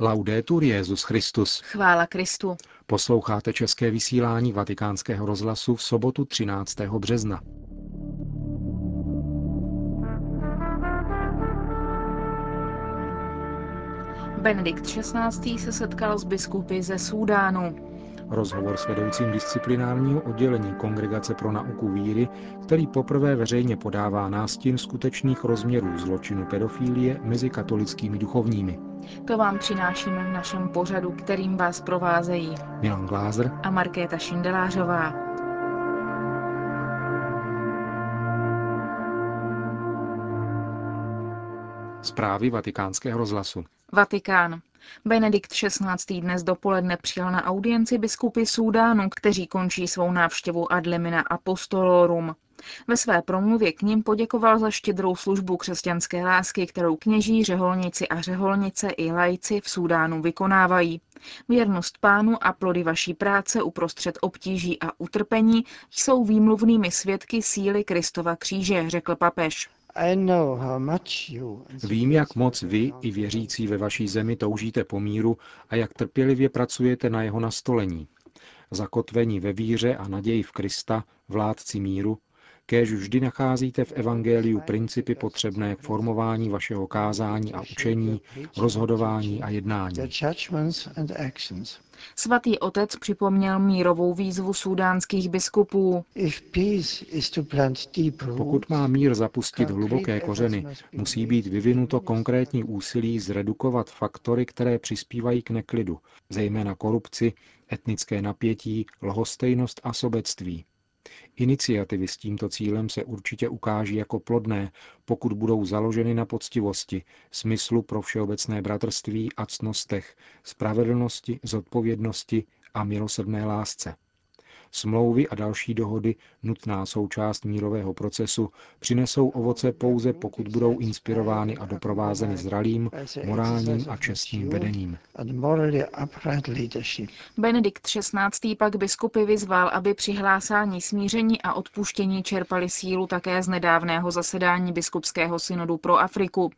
Laudetur Jezus Christus. Chvála Kristu. Posloucháte české vysílání Vatikánského rozhlasu v sobotu 13. března. Benedikt XVI. se setkal s biskupy ze Súdánu. Rozhovor s vedoucím disciplinárního oddělení Kongregace pro nauku víry, který poprvé veřejně podává nástin skutečných rozměrů zločinu pedofílie mezi katolickými duchovními. To vám přinášíme v našem pořadu, kterým vás provázejí Milan Glázer a Markéta Šindelářová. Zprávy vatikánského rozhlasu. Vatikán. Benedikt XVI. dnes dopoledne přijal na audienci biskupy Súdánu, kteří končí svou návštěvu Adlemina Apostolorum. Ve své promluvě k ním poděkoval za štědrou službu křesťanské lásky, kterou kněží, řeholnici a řeholnice i lajci v Súdánu vykonávají. Věrnost pánu a plody vaší práce uprostřed obtíží a utrpení jsou výmluvnými svědky síly Kristova kříže, řekl papež. Vím, jak moc vy i věřící ve vaší zemi toužíte po míru a jak trpělivě pracujete na jeho nastolení. Zakotvení ve víře a naději v Krista, vládci míru, kéž vždy nacházíte v Evangeliu principy potřebné k formování vašeho kázání a učení, rozhodování a jednání. Svatý otec připomněl mírovou výzvu sudánských biskupů. Pokud má mír zapustit hluboké kořeny, musí být vyvinuto konkrétní úsilí zredukovat faktory, které přispívají k neklidu, zejména korupci, etnické napětí, lhostejnost a sobectví. Iniciativy s tímto cílem se určitě ukáží jako plodné, pokud budou založeny na poctivosti, smyslu pro všeobecné bratrství a cnostech, spravedlnosti, zodpovědnosti a milosrdné lásce. Smlouvy a další dohody, nutná součást mírového procesu, přinesou ovoce pouze pokud budou inspirovány a doprovázeny zralým, morálním a čestným vedením. Benedikt XVI. pak biskupy vyzval, aby při hlásání smíření a odpuštění čerpali sílu také z nedávného zasedání biskupského synodu pro Afriku.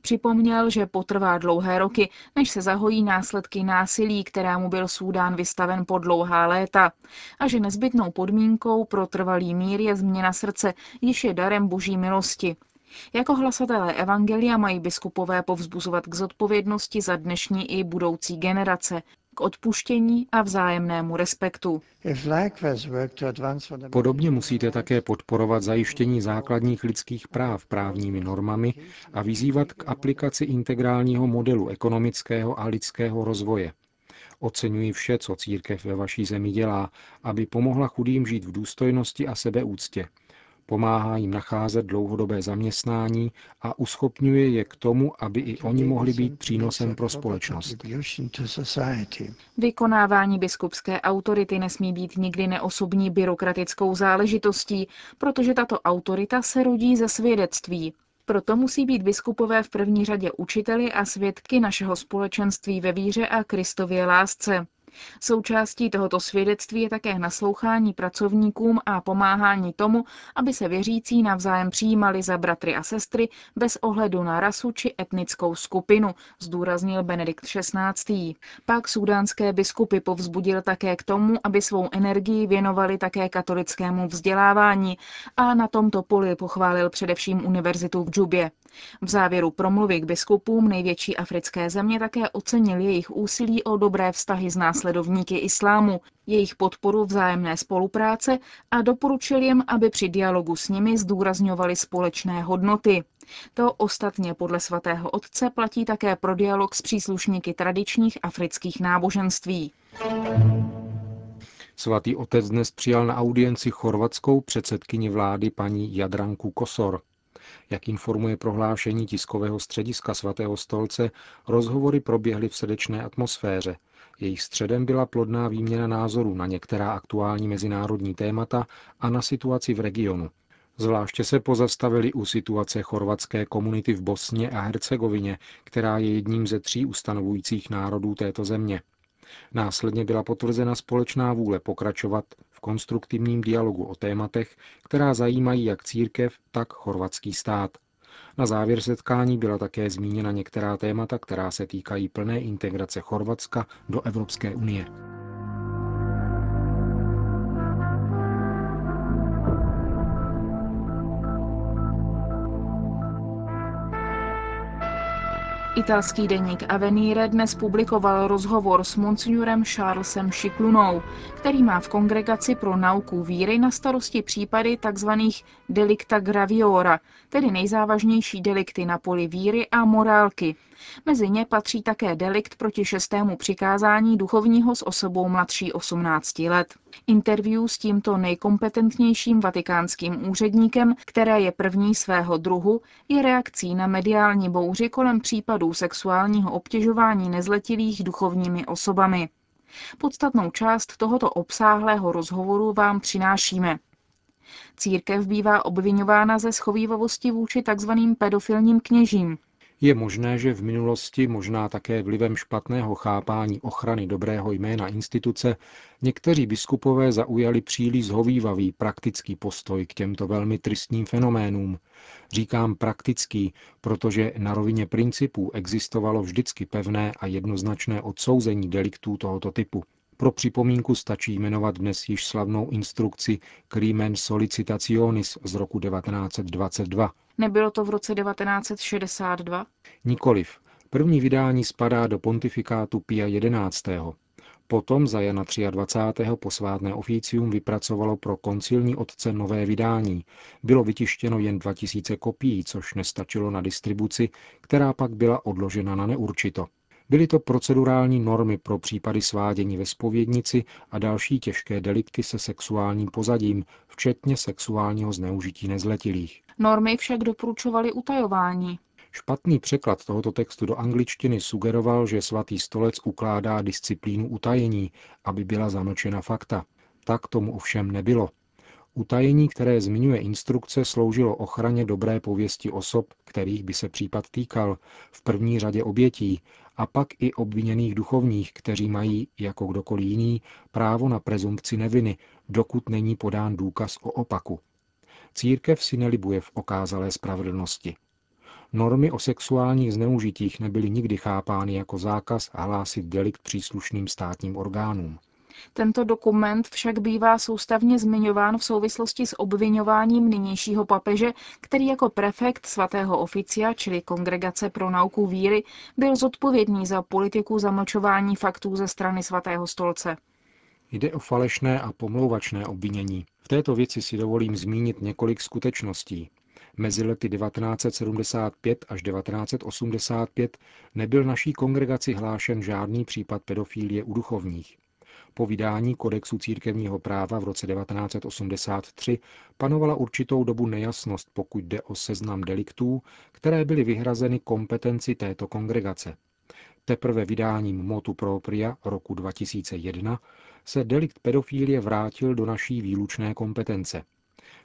Připomněl, že potrvá dlouhé roky, než se zahojí následky násilí, kterému byl Súdán vystaven po dlouhá léta, a že nezbytnou podmínkou pro trvalý mír je změna srdce, již je darem boží milosti. Jako hlasatelé Evangelia mají biskupové povzbuzovat k zodpovědnosti za dnešní i budoucí generace, odpuštění a vzájemnému respektu. Podobně musíte také podporovat zajištění základních lidských práv právními normami a vyzývat k aplikaci integrálního modelu ekonomického a lidského rozvoje. Oceňuji vše, co církev ve vaší zemi dělá, aby pomohla chudým žít v důstojnosti a sebeúctě. Pomáhá jim nacházet dlouhodobé zaměstnání a uschopňuje je k tomu, aby i oni mohli být přínosem pro společnost. Vykonávání biskupské autority nesmí být nikdy neosobní byrokratickou záležitostí, protože tato autorita se rodí ze svědectví. Proto musí být biskupové v první řadě učiteli a svědky našeho společenství ve víře a Kristově lásce. Součástí tohoto svědectví je také naslouchání pracovníkům a pomáhání tomu, aby se věřící navzájem přijímali za bratry a sestry bez ohledu na rasu či etnickou skupinu, zdůraznil Benedikt XVI. Pak sudánské biskupy povzbudil také k tomu, aby svou energii věnovali také katolickému vzdělávání a na tomto poli pochválil především univerzitu v Džubě. V závěru promluvy k biskupům největší africké země také ocenil jejich úsilí o dobré vztahy s následovníky islámu, jejich podporu vzájemné spolupráce a doporučil jim, aby při dialogu s nimi zdůrazňovali společné hodnoty. To ostatně podle svatého otce platí také pro dialog s příslušníky tradičních afrických náboženství. Svatý otec dnes přijal na audienci chorvatskou předsedkyni vlády paní Jadranku Kosor. Jak informuje prohlášení tiskového střediska svatého stolce, rozhovory proběhly v srdečné atmosféře. Jejich středem byla plodná výměna názorů na některá aktuální mezinárodní témata a na situaci v regionu. Zvláště se pozastavili u situace chorvatské komunity v Bosně a Hercegovině, která je jedním ze tří ustanovujících národů této země. Následně byla potvrzena společná vůle pokračovat v konstruktivním dialogu o tématech, která zajímají jak církev, tak chorvatský stát. Na závěr setkání byla také zmíněna některá témata, která se týkají plné integrace Chorvatska do Evropské unie. Italský deník Avenire dnes publikoval rozhovor s monsignorem Charlesem Šiklunou, který má v kongregaci pro nauku víry na starosti případy tzv. delicta graviora, tedy nejzávažnější delikty na poli víry a morálky. Mezi ně patří také delikt proti šestému přikázání duchovního s osobou mladší 18 let. Interview s tímto nejkompetentnějším vatikánským úředníkem, které je první svého druhu, je reakcí na mediální bouři kolem případů sexuálního obtěžování nezletilých duchovními osobami. Podstatnou část tohoto obsáhlého rozhovoru vám přinášíme. Církev bývá obvinována ze schovývavosti vůči tzv. pedofilním kněžím. Je možné, že v minulosti, možná také vlivem špatného chápání ochrany dobrého jména instituce, někteří biskupové zaujali příliš zhovývavý praktický postoj k těmto velmi tristním fenoménům. Říkám praktický, protože na rovině principů existovalo vždycky pevné a jednoznačné odsouzení deliktů tohoto typu. Pro připomínku stačí jmenovat dnes již slavnou instrukci Crimen Solicitationis z roku 1922. Nebylo to v roce 1962? Nikoliv. První vydání spadá do pontifikátu Pia XI. Potom za Jana 23. posvátné oficium vypracovalo pro koncilní otce nové vydání. Bylo vytištěno jen 2000 kopií, což nestačilo na distribuci, která pak byla odložena na neurčito. Byly to procedurální normy pro případy svádění ve spovědnici a další těžké delikty se sexuálním pozadím, včetně sexuálního zneužití nezletilých. Normy však doporučovaly utajování. Špatný překlad tohoto textu do angličtiny sugeroval, že svatý stolec ukládá disciplínu utajení, aby byla zamlčena fakta. Tak tomu ovšem nebylo. Utajení, které zmiňuje instrukce, sloužilo ochraně dobré pověsti osob, kterých by se případ týkal, v první řadě obětí, a pak i obviněných duchovních, kteří mají, jako kdokoliv jiný, právo na prezumpci neviny, dokud není podán důkaz o opaku. Církev si nelibuje v okázalé spravedlnosti. Normy o sexuálních zneužitích nebyly nikdy chápány jako zákaz hlásit delikt příslušným státním orgánům. Tento dokument však bývá soustavně zmiňován v souvislosti s obvinováním nynějšího papeže, který jako prefekt svatého oficia, čili Kongregace pro nauku víry, byl zodpovědný za politiku zamlčování faktů ze strany svatého stolce. Jde o falešné a pomlouvačné obvinění. V této věci si dovolím zmínit několik skutečností. Mezi lety 1975 až 1985 nebyl naší kongregaci hlášen žádný případ pedofilie u duchovních. Po vydání kodexu církevního práva v roce 1983 panovala určitou dobu nejasnost, pokud jde o seznam deliktů, které byly vyhrazeny kompetenci této kongregace. Teprve vydáním motu propria roku 2001 se delikt pedofilie vrátil do naší výlučné kompetence.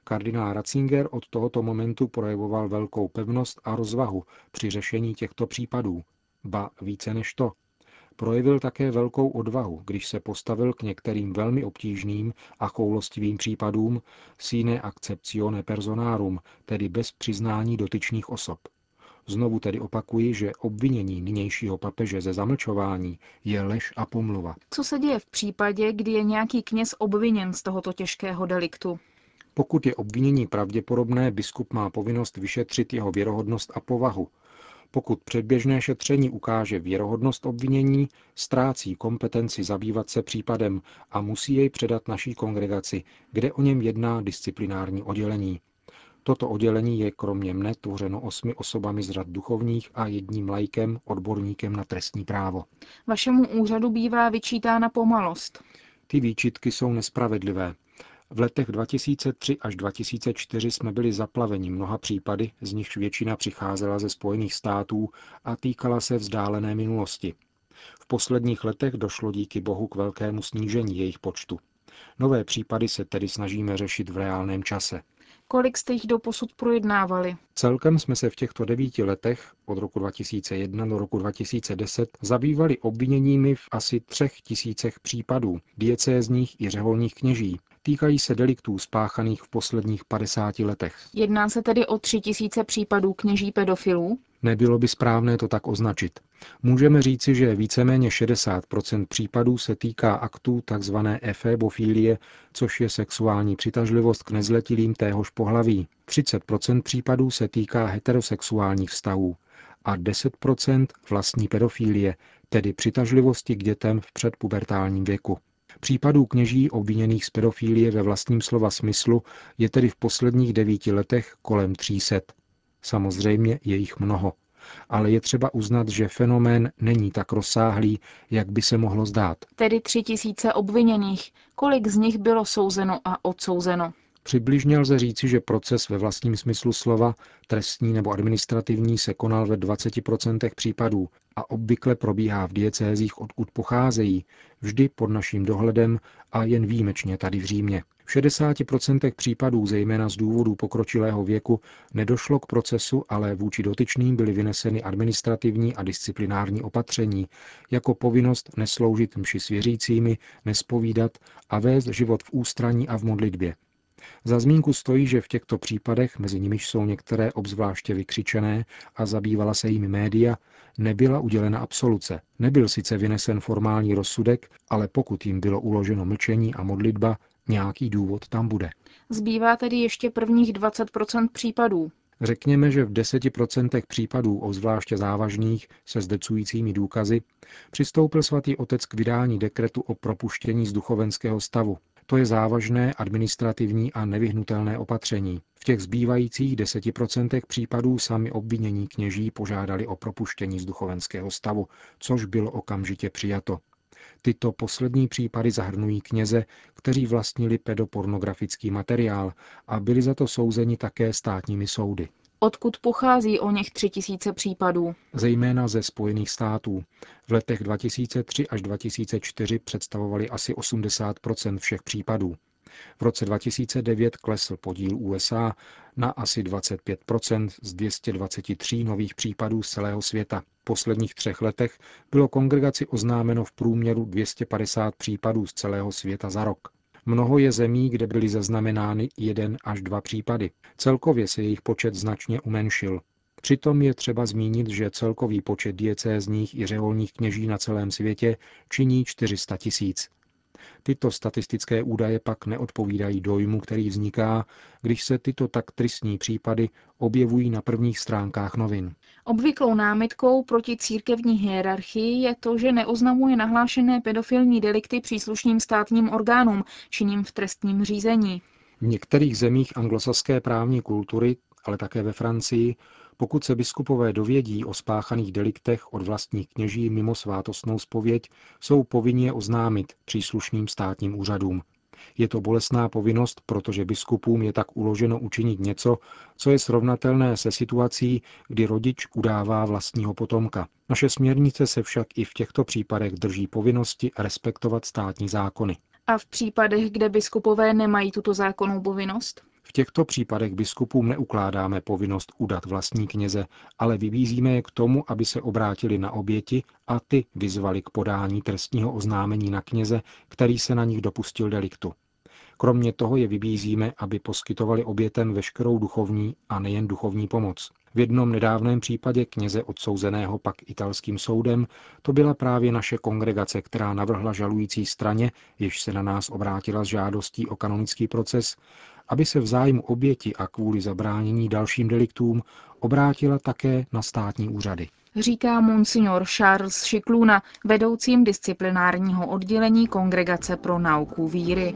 Kardinál Ratzinger od tohoto momentu projevoval velkou pevnost a rozvahu při řešení těchto případů. Ba více než to, Projevil také velkou odvahu, když se postavil k některým velmi obtížným a choulostivým případům sine acceptione personarum, tedy bez přiznání dotyčných osob. Znovu tedy opakuji, že obvinění nynějšího papeže ze zamlčování je lež a pomluva. Co se děje v případě, kdy je nějaký kněz obviněn z tohoto těžkého deliktu? Pokud je obvinění pravděpodobné, biskup má povinnost vyšetřit jeho věrohodnost a povahu, pokud předběžné šetření ukáže věrohodnost obvinění, ztrácí kompetenci zabývat se případem a musí jej předat naší kongregaci, kde o něm jedná disciplinární oddělení. Toto oddělení je kromě mne tvořeno osmi osobami z řad duchovních a jedním lajkem, odborníkem na trestní právo. Vašemu úřadu bývá vyčítána pomalost. Ty výčitky jsou nespravedlivé. V letech 2003 až 2004 jsme byli zaplaveni mnoha případy, z nichž většina přicházela ze Spojených států a týkala se vzdálené minulosti. V posledních letech došlo díky bohu k velkému snížení jejich počtu. Nové případy se tedy snažíme řešit v reálném čase. Kolik jste jich doposud projednávali? Celkem jsme se v těchto devíti letech, od roku 2001 do roku 2010, zabývali obviněními v asi třech tisícech případů diecézních i řeholních kněží, Týkají se deliktů spáchaných v posledních 50 letech. Jedná se tedy o tři tisíce případů kněží pedofilů? Nebylo by správné to tak označit. Můžeme říci, že víceméně 60% případů se týká aktů tzv. efebofilie, což je sexuální přitažlivost k nezletilým téhož pohlaví. 30% případů se týká heterosexuálních vztahů a 10% vlastní pedofilie, tedy přitažlivosti k dětem v předpubertálním věku. Případů kněží obviněných z pedofilie ve vlastním slova smyslu je tedy v posledních devíti letech kolem 300. Samozřejmě je jich mnoho. Ale je třeba uznat, že fenomén není tak rozsáhlý, jak by se mohlo zdát. Tedy tři tisíce obviněných. Kolik z nich bylo souzeno a odsouzeno? Přibližně lze říci, že proces ve vlastním smyslu slova, trestní nebo administrativní, se konal ve 20% případů a obvykle probíhá v diecézích, odkud pocházejí, vždy pod naším dohledem a jen výjimečně tady v Římě. V 60% případů, zejména z důvodu pokročilého věku, nedošlo k procesu, ale vůči dotyčným byly vyneseny administrativní a disciplinární opatření, jako povinnost nesloužit mši svěřícími, nespovídat a vést život v ústraní a v modlitbě. Za zmínku stojí, že v těchto případech, mezi nimiž jsou některé obzvláště vykřičené a zabývala se jimi média, nebyla udělena absoluce. Nebyl sice vynesen formální rozsudek, ale pokud jim bylo uloženo mlčení a modlitba, nějaký důvod tam bude. Zbývá tedy ještě prvních 20% případů. Řekněme, že v 10% případů, obzvláště závažných, se zdecujícími důkazy, přistoupil svatý otec k vydání dekretu o propuštění z duchovenského stavu, to je závažné administrativní a nevyhnutelné opatření. V těch zbývajících 10% případů sami obvinění kněží požádali o propuštění z duchovenského stavu, což bylo okamžitě přijato. Tyto poslední případy zahrnují kněze, kteří vlastnili pedopornografický materiál a byli za to souzeni také státními soudy. Odkud pochází o něch tři tisíce případů? Zejména ze Spojených států. V letech 2003 až 2004 představovali asi 80% všech případů. V roce 2009 klesl podíl USA na asi 25% z 223 nových případů z celého světa. V posledních třech letech bylo kongregaci oznámeno v průměru 250 případů z celého světa za rok. Mnoho je zemí, kde byly zaznamenány jeden až dva případy. Celkově se jejich počet značně umenšil. Přitom je třeba zmínit, že celkový počet diecézních i řeholních kněží na celém světě činí 400 tisíc. Tyto statistické údaje pak neodpovídají dojmu, který vzniká, když se tyto tak tristní případy objevují na prvních stránkách novin. Obvyklou námitkou proti církevní hierarchii je to, že neoznamuje nahlášené pedofilní delikty příslušným státním orgánům činným v trestním řízení. V některých zemích anglosaské právní kultury, ale také ve Francii, pokud se biskupové dovědí o spáchaných deliktech od vlastních kněží mimo svátostnou spověď, jsou povinni je oznámit příslušným státním úřadům. Je to bolestná povinnost, protože biskupům je tak uloženo učinit něco, co je srovnatelné se situací, kdy rodič udává vlastního potomka. Naše směrnice se však i v těchto případech drží povinnosti respektovat státní zákony. A v případech, kde biskupové nemají tuto zákonnou povinnost? V těchto případech biskupům neukládáme povinnost udat vlastní kněze, ale vybízíme je k tomu, aby se obrátili na oběti a ty vyzvali k podání trestního oznámení na kněze, který se na nich dopustil deliktu. Kromě toho je vybízíme, aby poskytovali obětem veškerou duchovní a nejen duchovní pomoc. V jednom nedávném případě kněze odsouzeného pak italským soudem to byla právě naše kongregace, která navrhla žalující straně, jež se na nás obrátila s žádostí o kanonický proces, aby se v zájmu oběti a kvůli zabránění dalším deliktům obrátila také na státní úřady. Říká monsignor Charles Šikluna, vedoucím disciplinárního oddělení Kongregace pro nauku víry.